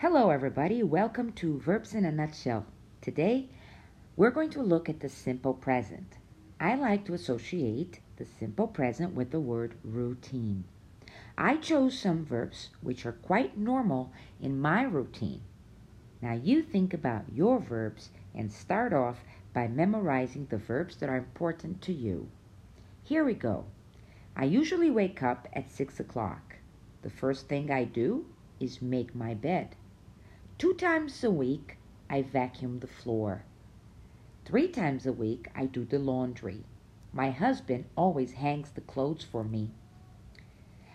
Hello, everybody. Welcome to Verbs in a Nutshell. Today, we're going to look at the simple present. I like to associate the simple present with the word routine. I chose some verbs which are quite normal in my routine. Now, you think about your verbs and start off by memorizing the verbs that are important to you. Here we go. I usually wake up at 6 o'clock. The first thing I do is make my bed. Two times a week, I vacuum the floor. Three times a week, I do the laundry. My husband always hangs the clothes for me.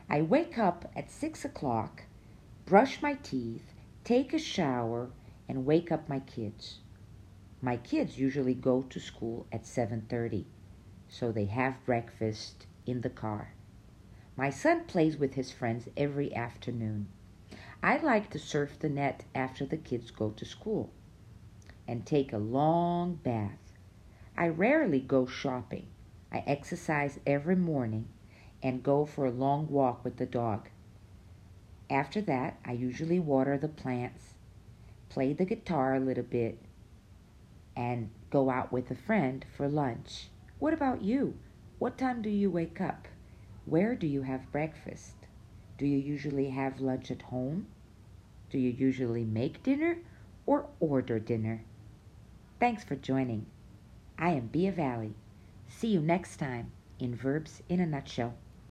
I wake up at 6 o'clock, brush my teeth, take a shower, and wake up my kids. My kids usually go to school at 7:30, so they have breakfast in the car. My son plays with his friends every afternoon. I like to surf the net after the kids go to school and take a long bath. I rarely go shopping. I exercise every morning and go for a long walk with the dog. After that, I usually water the plants, play the guitar a little bit, and go out with a friend for lunch. What about you? What time do you wake up? Where do you have breakfast? Do you usually have lunch at home? Do you usually make dinner or order dinner? Thanks for joining. I am Bia Valley. See you next time in Verbs in a Nutshell.